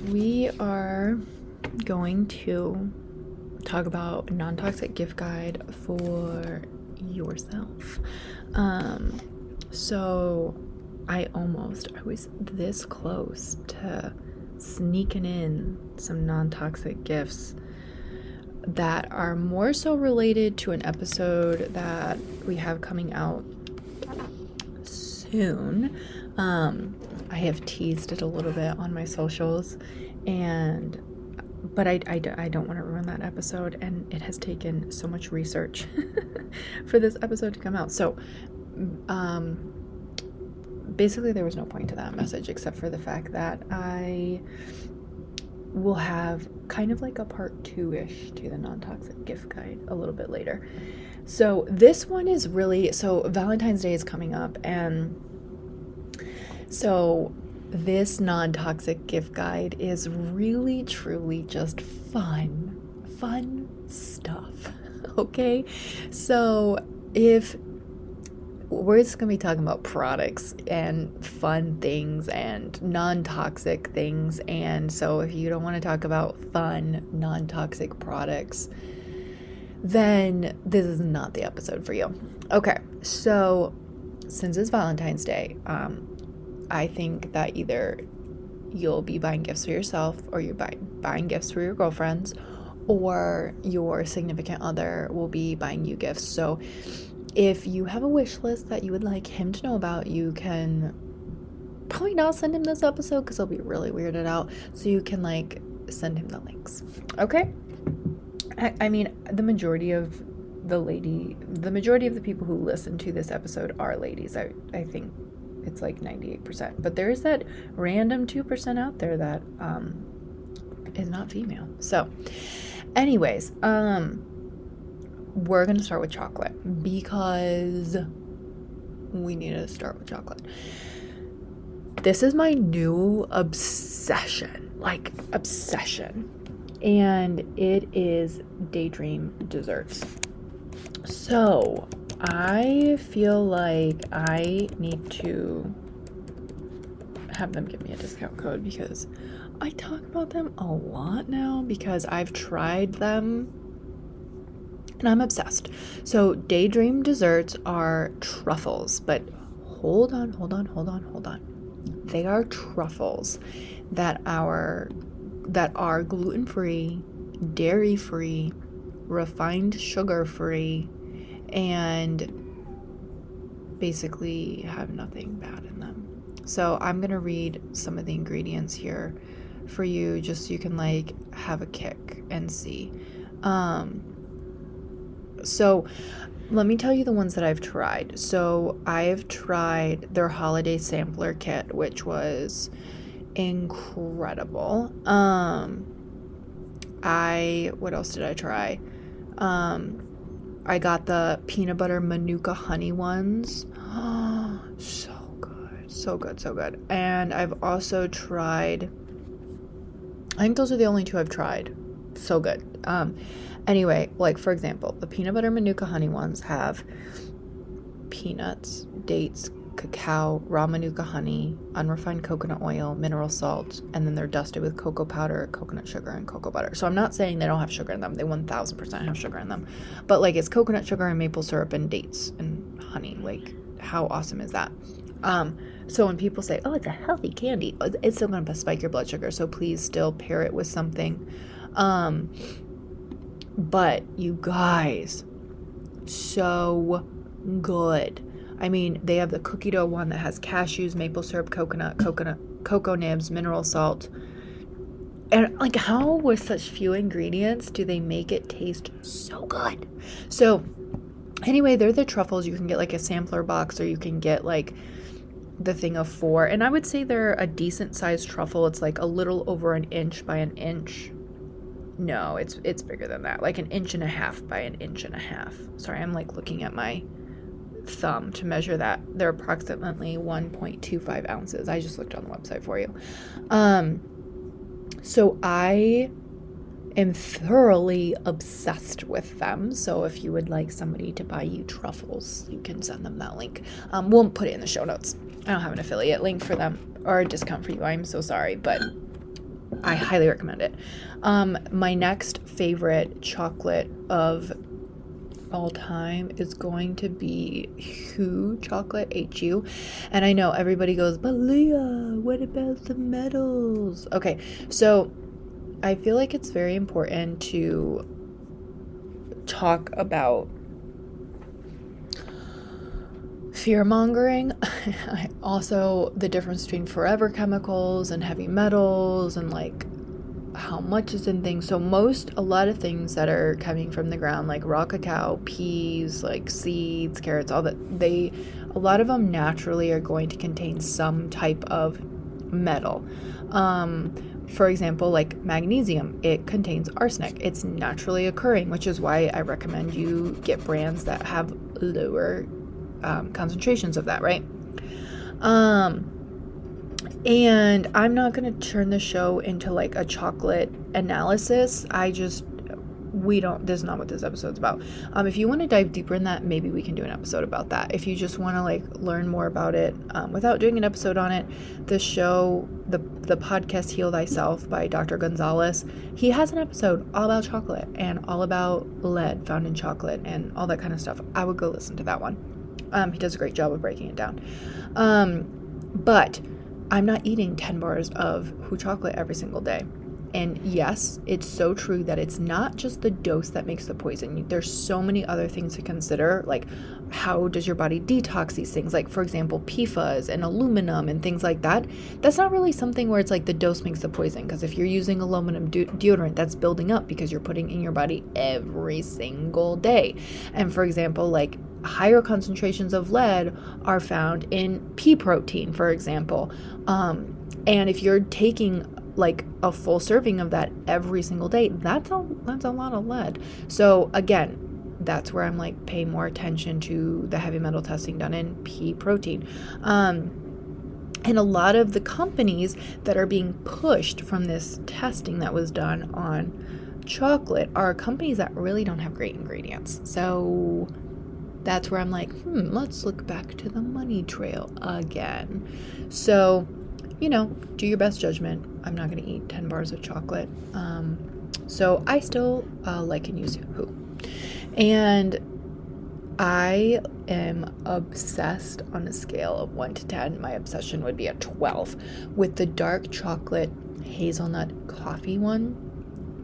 We are going to talk about non-toxic gift guide for yourself. Um, so I almost I was this close to sneaking in some non-toxic gifts that are more so related to an episode that we have coming out soon. Um, I have teased it a little bit on my socials, and but I, I, I don't want to ruin that episode, and it has taken so much research for this episode to come out. So, um, basically, there was no point to that message except for the fact that I will have kind of like a part two ish to the non toxic gift guide a little bit later. So, this one is really so Valentine's Day is coming up, and so, this non toxic gift guide is really, truly just fun, fun stuff. Okay? So, if we're just going to be talking about products and fun things and non toxic things. And so, if you don't want to talk about fun, non toxic products, then this is not the episode for you. Okay, so since it's Valentine's Day, um, I think that either you'll be buying gifts for yourself or you're buy- buying gifts for your girlfriends or your significant other will be buying you gifts. So if you have a wish list that you would like him to know about, you can probably not send him this episode because he'll be really weirded out. So you can like send him the links. Okay? I, I mean, the majority of the lady, the majority of the people who listen to this episode are ladies. I, I think it's like 98%. But there is that random 2% out there that um, is not female. So, anyways, um, we're going to start with chocolate because we need to start with chocolate. This is my new obsession, like obsession. And it is daydream desserts. So, I feel like I need to have them give me a discount code because I talk about them a lot now because I've tried them and I'm obsessed. So, daydream desserts are truffles, but hold on, hold on, hold on, hold on. They are truffles that are that are gluten-free, dairy-free, refined sugar-free, and basically have nothing bad in them. So I'm going to read some of the ingredients here for you just so you can like have a kick and see. Um so let me tell you the ones that I've tried. So I've tried their holiday sampler kit which was incredible. Um I what else did I try? Um I got the peanut butter manuka honey ones. so good. So good, so good. And I've also tried I think those are the only two I've tried. So good. Um anyway, like for example, the peanut butter manuka honey ones have peanuts, dates, cacao, raw manuka honey, unrefined coconut oil, mineral salt, and then they're dusted with cocoa powder, coconut sugar, and cocoa butter. So I'm not saying they don't have sugar in them. They 1000% have sugar in them. But like it's coconut sugar and maple syrup and dates and honey. Like how awesome is that? Um, so when people say, "Oh, it's a healthy candy," it's still going to spike your blood sugar. So please still pair it with something. Um, but you guys, so good. I mean, they have the cookie dough one that has cashews, maple syrup, coconut, coconut, cocoa nibs, mineral salt. And like, how with such few ingredients do they make it taste so good? So, anyway, they're the truffles. You can get like a sampler box, or you can get like the thing of four, and I would say they're a decent sized truffle. It's like a little over an inch by an inch. No, it's it's bigger than that, like an inch and a half by an inch and a half. Sorry, I'm like looking at my thumb to measure that. They're approximately 1.25 ounces. I just looked on the website for you. Um, so I am thoroughly obsessed with them. So if you would like somebody to buy you truffles, you can send them that link. Um, we'll put it in the show notes. I don't have an affiliate link for them or a discount for you. I'm so sorry, but I highly recommend it. Um, my next favorite chocolate of all time is going to be Hu chocolate, H-U. And I know everybody goes, but Leah, what about the metals? Okay, so I feel like it's very important to talk about fear mongering. also, the difference between forever chemicals and heavy metals and like how much is in things. So most a lot of things that are coming from the ground like raw cacao, peas, like seeds, carrots, all that they a lot of them naturally are going to contain some type of metal. Um, for example, like magnesium, it contains arsenic. It's naturally occurring, which is why I recommend you get brands that have lower um, concentrations of that, right? Um, and I'm not going to turn the show into like a chocolate analysis. I just, we don't, this is not what this episode's about. Um, if you want to dive deeper in that, maybe we can do an episode about that. If you just want to like learn more about it um, without doing an episode on it, the show, the, the podcast Heal Thyself by Dr. Gonzalez, he has an episode all about chocolate and all about lead found in chocolate and all that kind of stuff. I would go listen to that one. Um, he does a great job of breaking it down. Um, but I'm not eating 10 bars of Hu chocolate every single day. And yes, it's so true that it's not just the dose that makes the poison. There's so many other things to consider, like how does your body detox these things? Like, for example, PFAS and aluminum and things like that. That's not really something where it's like the dose makes the poison. Because if you're using aluminum de- deodorant, that's building up because you're putting in your body every single day. And for example, like higher concentrations of lead are found in pea protein, for example. Um, and if you're taking like a full serving of that every single day, that's a that's a lot of lead. So again, that's where I'm like paying more attention to the heavy metal testing done in pea protein. Um, and a lot of the companies that are being pushed from this testing that was done on chocolate are companies that really don't have great ingredients. So that's where I'm like, hmm, let's look back to the money trail again. So, you know, do your best judgment. I'm not going to eat 10 bars of chocolate. Um, so I still uh, like and use Hu. And I am obsessed on a scale of 1 to 10. My obsession would be a 12 with the dark chocolate hazelnut coffee one.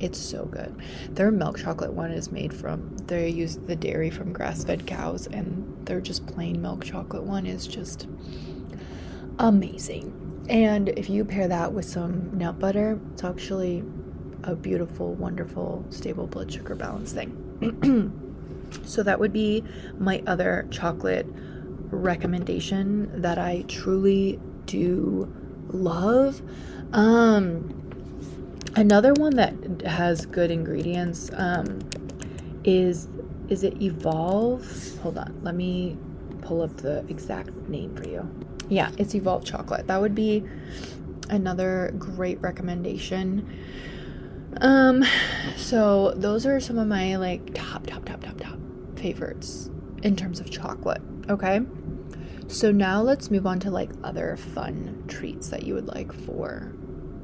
It's so good. Their milk chocolate one is made from, they use the dairy from grass fed cows, and their just plain milk chocolate one is just amazing. And if you pair that with some nut butter, it's actually a beautiful, wonderful, stable blood sugar balance thing. so that would be my other chocolate recommendation that I truly do love. Um, Another one that has good ingredients um, is is it Evolve? Hold on, let me pull up the exact name for you. Yeah, it's Evolve chocolate. That would be another great recommendation. Um, so those are some of my like top, top, top, top, top favorites in terms of chocolate. Okay. So now let's move on to like other fun treats that you would like for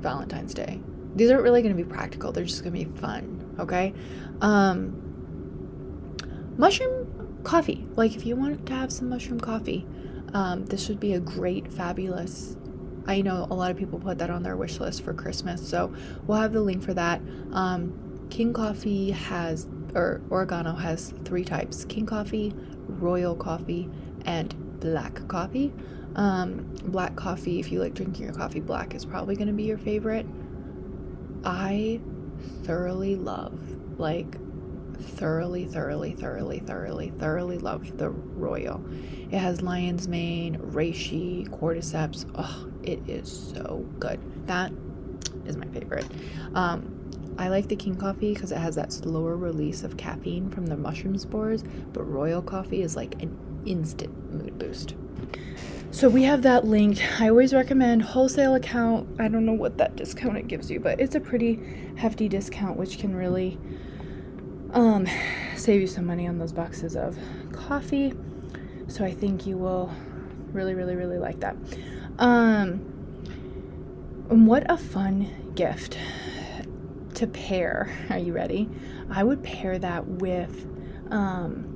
Valentine's Day these aren't really going to be practical. They're just going to be fun. Okay. Um, mushroom coffee. Like if you want to have some mushroom coffee, um, this would be a great, fabulous. I know a lot of people put that on their wish list for Christmas, so we'll have the link for that. Um, King Coffee has, or Organo has three types: King Coffee, Royal Coffee, and Black Coffee. Um, black coffee, if you like drinking your coffee black, is probably going to be your favorite. I thoroughly love, like, thoroughly, thoroughly, thoroughly, thoroughly, thoroughly love the Royal. It has lion's mane, reishi, cordyceps. Oh, it is so good. That is my favorite. Um, I like the King coffee because it has that slower release of caffeine from the mushroom spores, but Royal coffee is like an instant mood boost. So we have that linked. I always recommend wholesale account. I don't know what that discount it gives you, but it's a pretty hefty discount which can really um save you some money on those boxes of coffee. So I think you will really really really like that. Um what a fun gift to pair. Are you ready? I would pair that with um,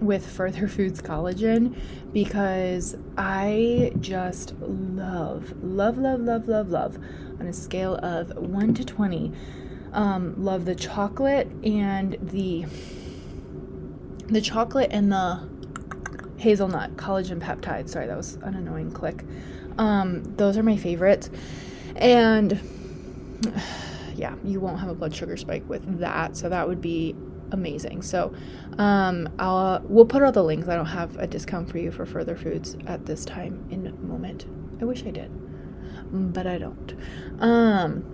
with Further Foods collagen because I just love, love, love, love, love, love on a scale of 1 to 20. Um, love the chocolate and the the chocolate and the hazelnut collagen peptide. Sorry, that was an annoying click. Um, those are my favorites. And yeah, you won't have a blood sugar spike with that. So that would be amazing. So um, I'll we'll put all the links. I don't have a discount for you for further foods at this time in a moment. I wish I did, but I don't. Um,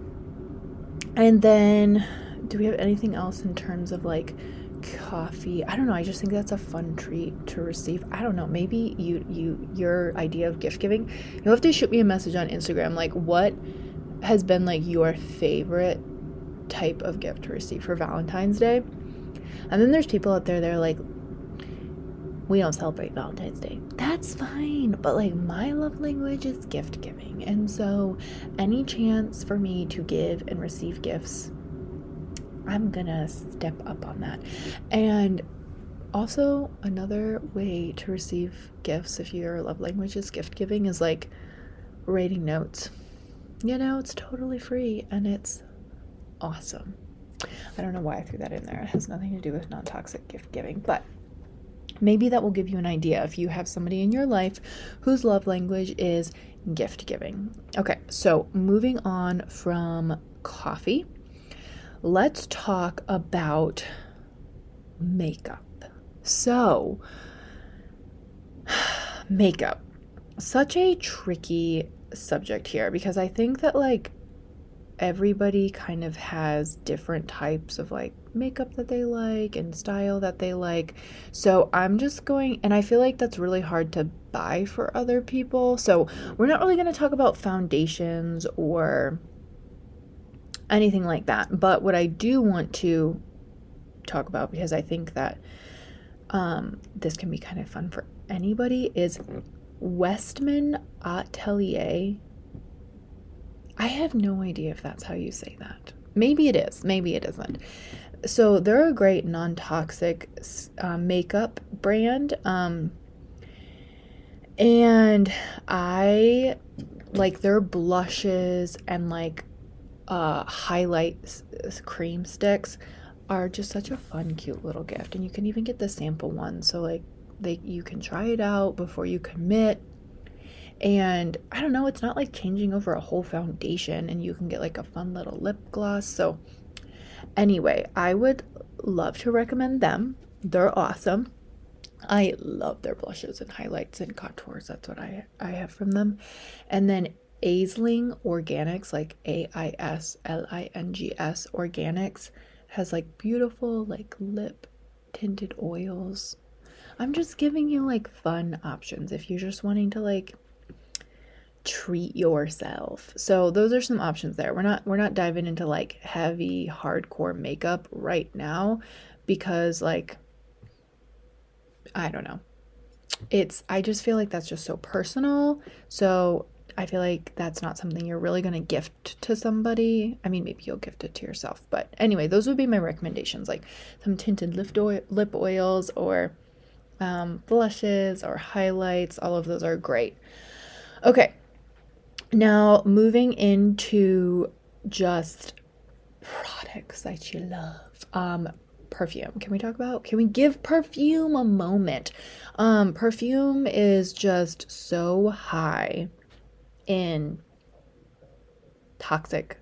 and then do we have anything else in terms of like coffee? I don't know i just think that's a fun treat to receive. I don't know maybe you you your idea of gift giving you'll have to shoot me a message on instagram like what has been like your favorite type of gift to receive for valentine's day? And then there's people out there that are like, we don't celebrate Valentine's Day. That's fine. But like, my love language is gift giving. And so, any chance for me to give and receive gifts, I'm gonna step up on that. And also, another way to receive gifts if your love language is gift giving is like writing notes. You know, it's totally free and it's awesome. I don't know why I threw that in there. It has nothing to do with non toxic gift giving, but maybe that will give you an idea if you have somebody in your life whose love language is gift giving. Okay, so moving on from coffee, let's talk about makeup. So, makeup. Such a tricky subject here because I think that, like, everybody kind of has different types of like makeup that they like and style that they like. So I'm just going, and I feel like that's really hard to buy for other people. So we're not really going to talk about foundations or anything like that. But what I do want to talk about, because I think that um, this can be kind of fun for anybody, is Westman Atelier I have no idea if that's how you say that. Maybe it is, maybe it isn't. So they're a great non toxic uh, makeup brand. Um, and I like their blushes and like uh, highlight cream sticks are just such a fun, cute little gift. And you can even get the sample one. So, like, they you can try it out before you commit and I don't know, it's not like changing over a whole foundation and you can get like a fun little lip gloss. So, anyway, I would love to recommend them. They're awesome. I love their blushes and highlights and contours. That's what I I have from them. And then Aisling Organics, like A I S L I N G S Organics, has like beautiful like lip tinted oils. I'm just giving you like fun options if you're just wanting to like treat yourself. So those are some options there. We're not we're not diving into like heavy hardcore makeup right now because like I don't know. It's I just feel like that's just so personal. So I feel like that's not something you're really going to gift to somebody. I mean, maybe you'll gift it to yourself. But anyway, those would be my recommendations like some tinted lip, oil, lip oils or um, blushes or highlights. All of those are great. Okay, now, moving into just products that you love. Um, perfume. Can we talk about? Can we give perfume a moment? Um, perfume is just so high in toxic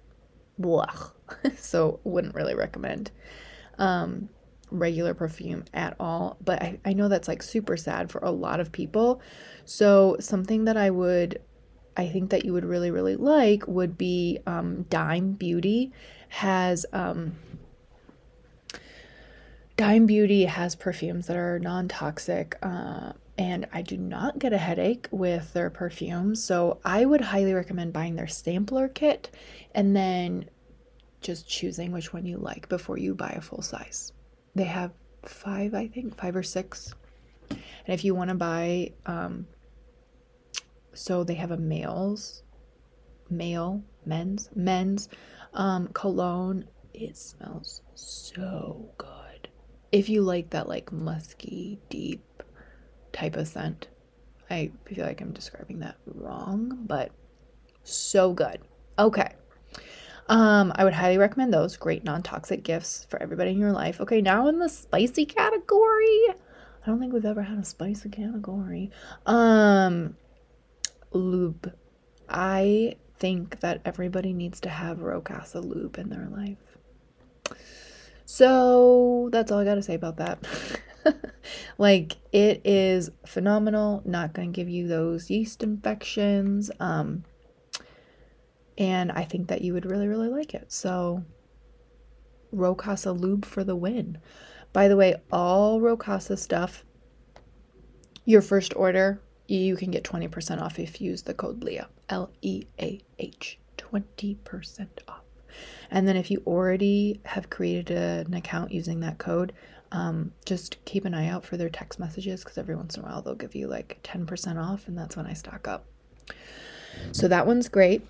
blah. so wouldn't really recommend. Um, regular perfume at all. But I, I know that's like super sad for a lot of people. So, something that I would, I think that you would really, really like would be um, Dime Beauty has, um, Dime Beauty has perfumes that are non toxic. Uh, and I do not get a headache with their perfumes. So I would highly recommend buying their sampler kit and then just choosing which one you like before you buy a full size. They have five, I think, five or six. And if you want to buy, um, so they have a male's, male, men's, men's um, cologne. It smells so good. If you like that, like musky, deep type of scent. I feel like I'm describing that wrong, but so good. Okay. Um, I would highly recommend those. Great non-toxic gifts for everybody in your life. Okay, now in the spicy category. I don't think we've ever had a spicy category. Um lube. I think that everybody needs to have Rowkasa lube in their life. So that's all I got to say about that. like it is phenomenal, not going to give you those yeast infections. Um, and I think that you would really, really like it. So, Rowkasa Lube for the win. By the way, all Rowkasa stuff, your first order, you can get 20% off if you use the code LEAH, L E A H, 20% off. And then if you already have created a, an account using that code, um, just keep an eye out for their text messages because every once in a while they'll give you like 10% off, and that's when I stock up. So that one's great.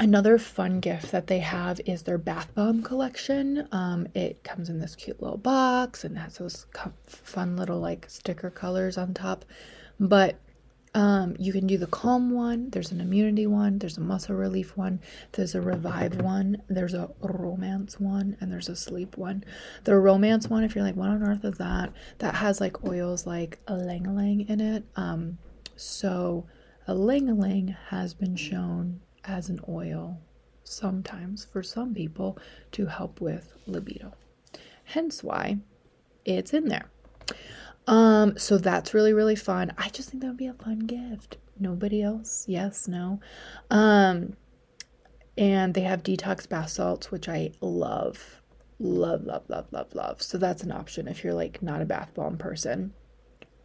Another fun gift that they have is their bath bomb collection. Um, it comes in this cute little box and has those fun little like sticker colors on top. But um, you can do the calm one, there's an immunity one, there's a muscle relief one, there's a revive one, there's a romance one, and there's a sleep one. The romance one, if you're like, what on earth is that? That has like oils like ylang ylang in it. Um, so ylang ylang has been shown as an oil sometimes for some people to help with libido. Hence why it's in there. Um, so that's really, really fun. I just think that would be a fun gift. Nobody else? Yes, no. Um, and they have detox bath salts, which I love. Love, love, love, love, love. So that's an option if you're like not a bath bomb person.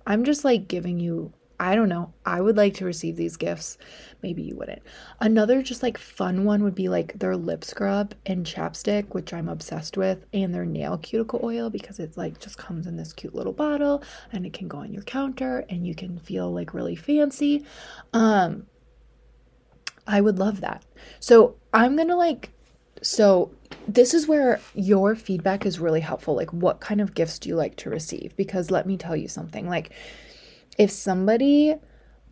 I'm just like giving you I don't know. I would like to receive these gifts. Maybe you wouldn't. Another just like fun one would be like their lip scrub and chapstick, which I'm obsessed with, and their nail cuticle oil because it's like just comes in this cute little bottle and it can go on your counter and you can feel like really fancy. Um I would love that. So, I'm going to like so this is where your feedback is really helpful. Like what kind of gifts do you like to receive? Because let me tell you something. Like if somebody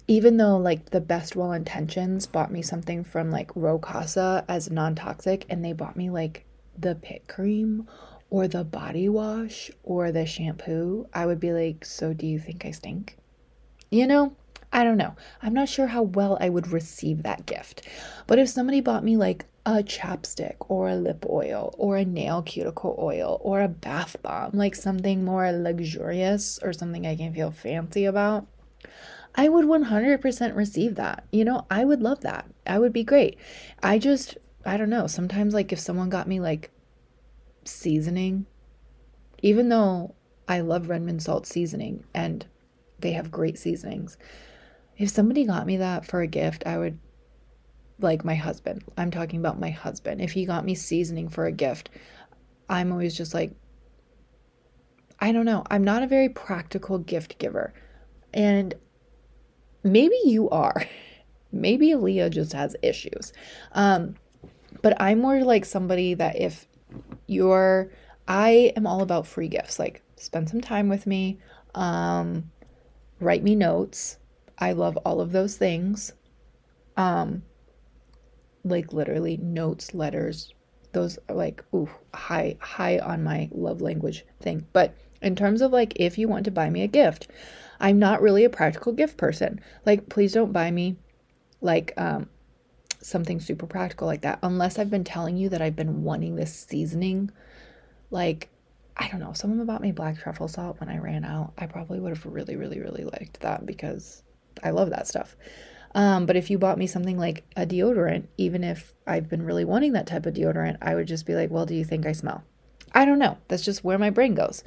even though like the best well intentions bought me something from like Rowkasa as non-toxic and they bought me like the pit cream or the body wash or the shampoo, I would be like, "So do you think I stink?" You know? I don't know. I'm not sure how well I would receive that gift. But if somebody bought me like a chapstick or a lip oil or a nail cuticle oil or a bath bomb, like something more luxurious or something I can feel fancy about, I would 100% receive that. You know, I would love that. I would be great. I just, I don't know. Sometimes, like, if someone got me like seasoning, even though I love Redmond salt seasoning and they have great seasonings, if somebody got me that for a gift, I would like my husband. I'm talking about my husband. If he got me seasoning for a gift, I'm always just like, I don't know. I'm not a very practical gift giver. And maybe you are. Maybe Leah just has issues. Um, but I'm more like somebody that if you're, I am all about free gifts. Like, spend some time with me, um, write me notes. I love all of those things. Um, like literally notes, letters. Those are like ooh, high high on my love language thing. But in terms of like if you want to buy me a gift, I'm not really a practical gift person. Like please don't buy me like um something super practical like that unless I've been telling you that I've been wanting this seasoning like I don't know, someone bought me black truffle salt when I ran out. I probably would have really, really, really liked that because I love that stuff. Um, but if you bought me something like a deodorant, even if I've been really wanting that type of deodorant, I would just be like, well, do you think I smell? I don't know. That's just where my brain goes.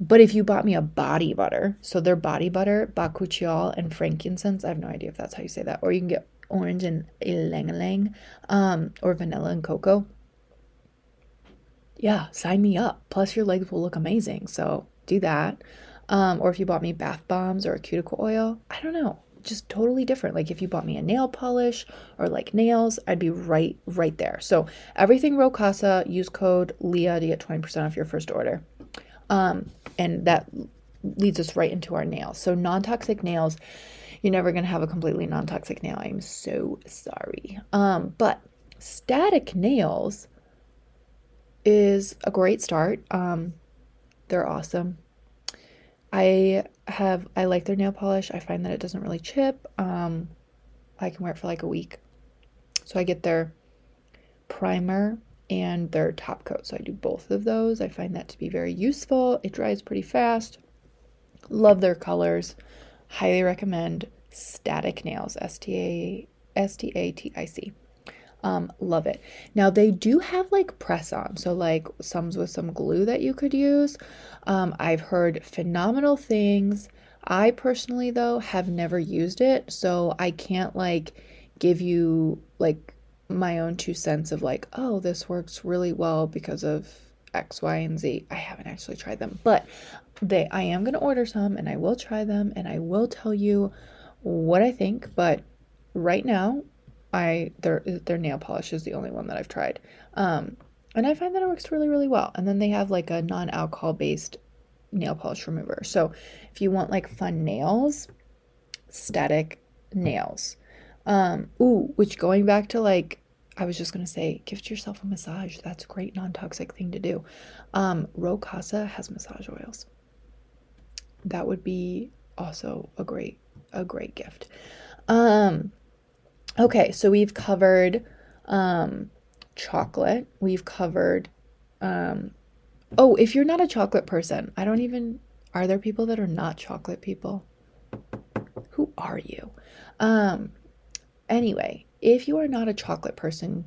But if you bought me a body butter, so their body butter, bakuchiol and frankincense, I have no idea if that's how you say that, or you can get orange and ylang ylang, um, or vanilla and cocoa. Yeah, sign me up. Plus, your legs will look amazing. So do that. Um, or if you bought me bath bombs or a cuticle oil, I don't know just totally different. Like if you bought me a nail polish or like nails, I'd be right right there. So everything Rowkasa, use code Leah to get 20% off your first order. Um, and that leads us right into our nails. So non-toxic nails, you're never gonna have a completely non-toxic nail. I'm so sorry. Um, but static nails is a great start. Um, they're awesome. I have I like their nail polish. I find that it doesn't really chip. Um, I can wear it for like a week. So I get their primer and their top coat. So I do both of those. I find that to be very useful. It dries pretty fast. Love their colors. Highly recommend Static Nails. S T A S T A T I C. Um, love it. Now they do have like press on, so like some with some glue that you could use. Um, I've heard phenomenal things. I personally though have never used it, so I can't like give you like my own two cents of like, oh, this works really well because of X, Y, and Z. I haven't actually tried them, but they I am gonna order some and I will try them and I will tell you what I think. But right now, I their their nail polish is the only one that I've tried. Um, and I find that it works really really well. And then they have like a non-alcohol based nail polish remover. So if you want like fun nails, static nails. Um, ooh, which going back to like I was just gonna say, gift yourself a massage. That's a great non-toxic thing to do. Um, Rowkasa has massage oils. That would be also a great a great gift. Um, Okay, so we've covered um, chocolate. We've covered. Um, oh, if you're not a chocolate person, I don't even. Are there people that are not chocolate people? Who are you? Um, anyway, if you are not a chocolate person,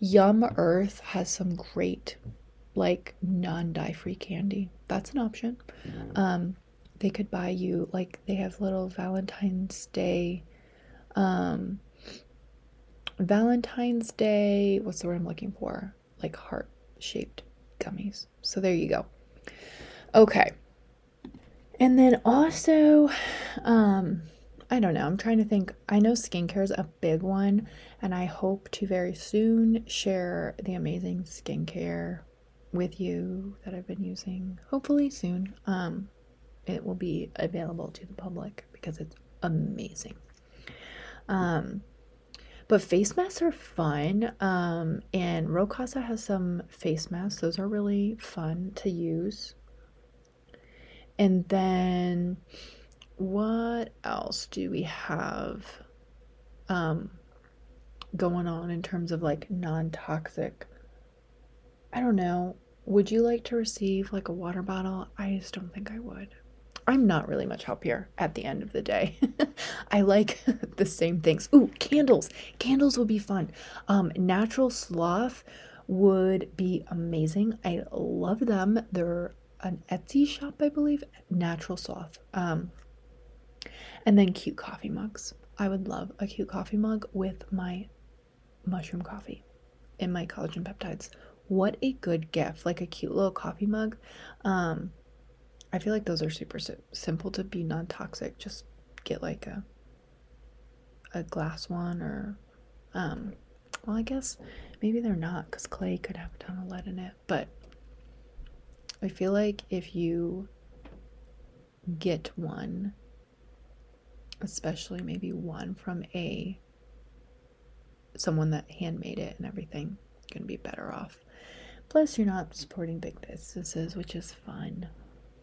Yum Earth has some great, like, non dye free candy. That's an option. Um, they could buy you, like, they have little Valentine's Day um, Valentine's Day, what's the word I'm looking for? Like heart shaped gummies. So there you go. Okay. And then also, um, I don't know. I'm trying to think. I know skincare is a big one, and I hope to very soon share the amazing skincare with you that I've been using. Hopefully soon. Um, it will be available to the public because it's amazing. Um, but face masks are fun. Um, and Rowkasa has some face masks. Those are really fun to use. And then what else do we have um, going on in terms of like non toxic? I don't know. Would you like to receive like a water bottle? I just don't think I would. I'm not really much help here at the end of the day. I like the same things. Ooh, candles. Candles would be fun. Um, natural sloth would be amazing. I love them. They're an Etsy shop, I believe. Natural sloth. Um, and then cute coffee mugs. I would love a cute coffee mug with my mushroom coffee and my collagen peptides. What a good gift! Like a cute little coffee mug. Um, I feel like those are super simple to be non toxic. Just get like a a glass one or um well I guess maybe they're not because clay could have a ton of lead in it but I feel like if you get one especially maybe one from a someone that handmade it and everything you're gonna be better off plus you're not supporting big businesses which is fun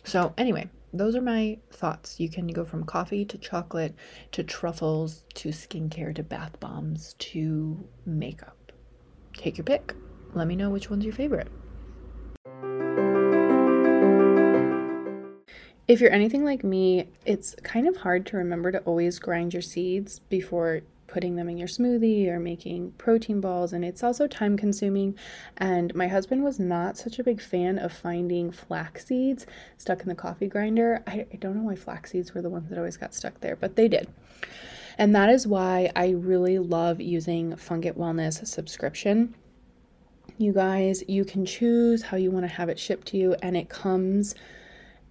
so, anyway, those are my thoughts. You can go from coffee to chocolate to truffles to skincare to bath bombs to makeup. Take your pick. Let me know which one's your favorite. If you're anything like me, it's kind of hard to remember to always grind your seeds before putting them in your smoothie or making protein balls and it's also time consuming and my husband was not such a big fan of finding flax seeds stuck in the coffee grinder. I, I don't know why flax seeds were the ones that always got stuck there but they did. And that is why i really love using Funk It wellness subscription. You guys you can choose how you want to have it shipped to you and it comes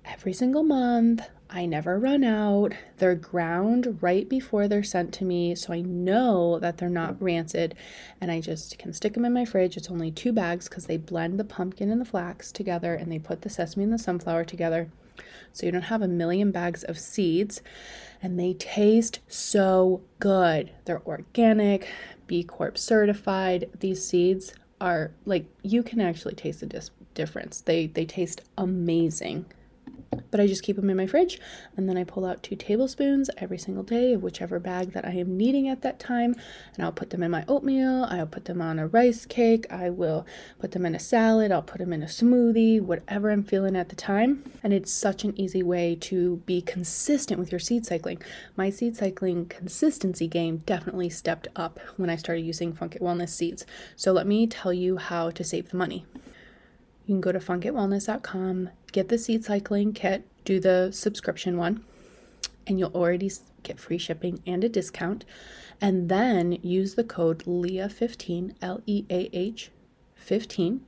every single month I never run out. They're ground right before they're sent to me, so I know that they're not rancid. And I just can stick them in my fridge. It's only two bags because they blend the pumpkin and the flax together and they put the sesame and the sunflower together. So you don't have a million bags of seeds. And they taste so good. They're organic, B Corp certified. These seeds are like you can actually taste the dis- difference. They they taste amazing but I just keep them in my fridge and then I pull out two tablespoons every single day of whichever bag that I am needing at that time and I'll put them in my oatmeal, I'll put them on a rice cake, I will put them in a salad, I'll put them in a smoothie, whatever I'm feeling at the time. And it's such an easy way to be consistent with your seed cycling. My seed cycling consistency game definitely stepped up when I started using Funk It Wellness seeds. So let me tell you how to save the money. You can go to funkitwellness.com, get the seed cycling kit, do the subscription one, and you'll already get free shipping and a discount. And then use the code LEAH15, L E A H 15, and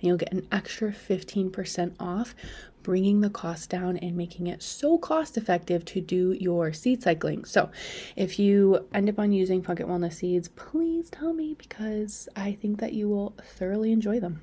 you'll get an extra 15% off, bringing the cost down and making it so cost effective to do your seed cycling. So, if you end up on using Funk It Wellness seeds, please tell me because I think that you will thoroughly enjoy them.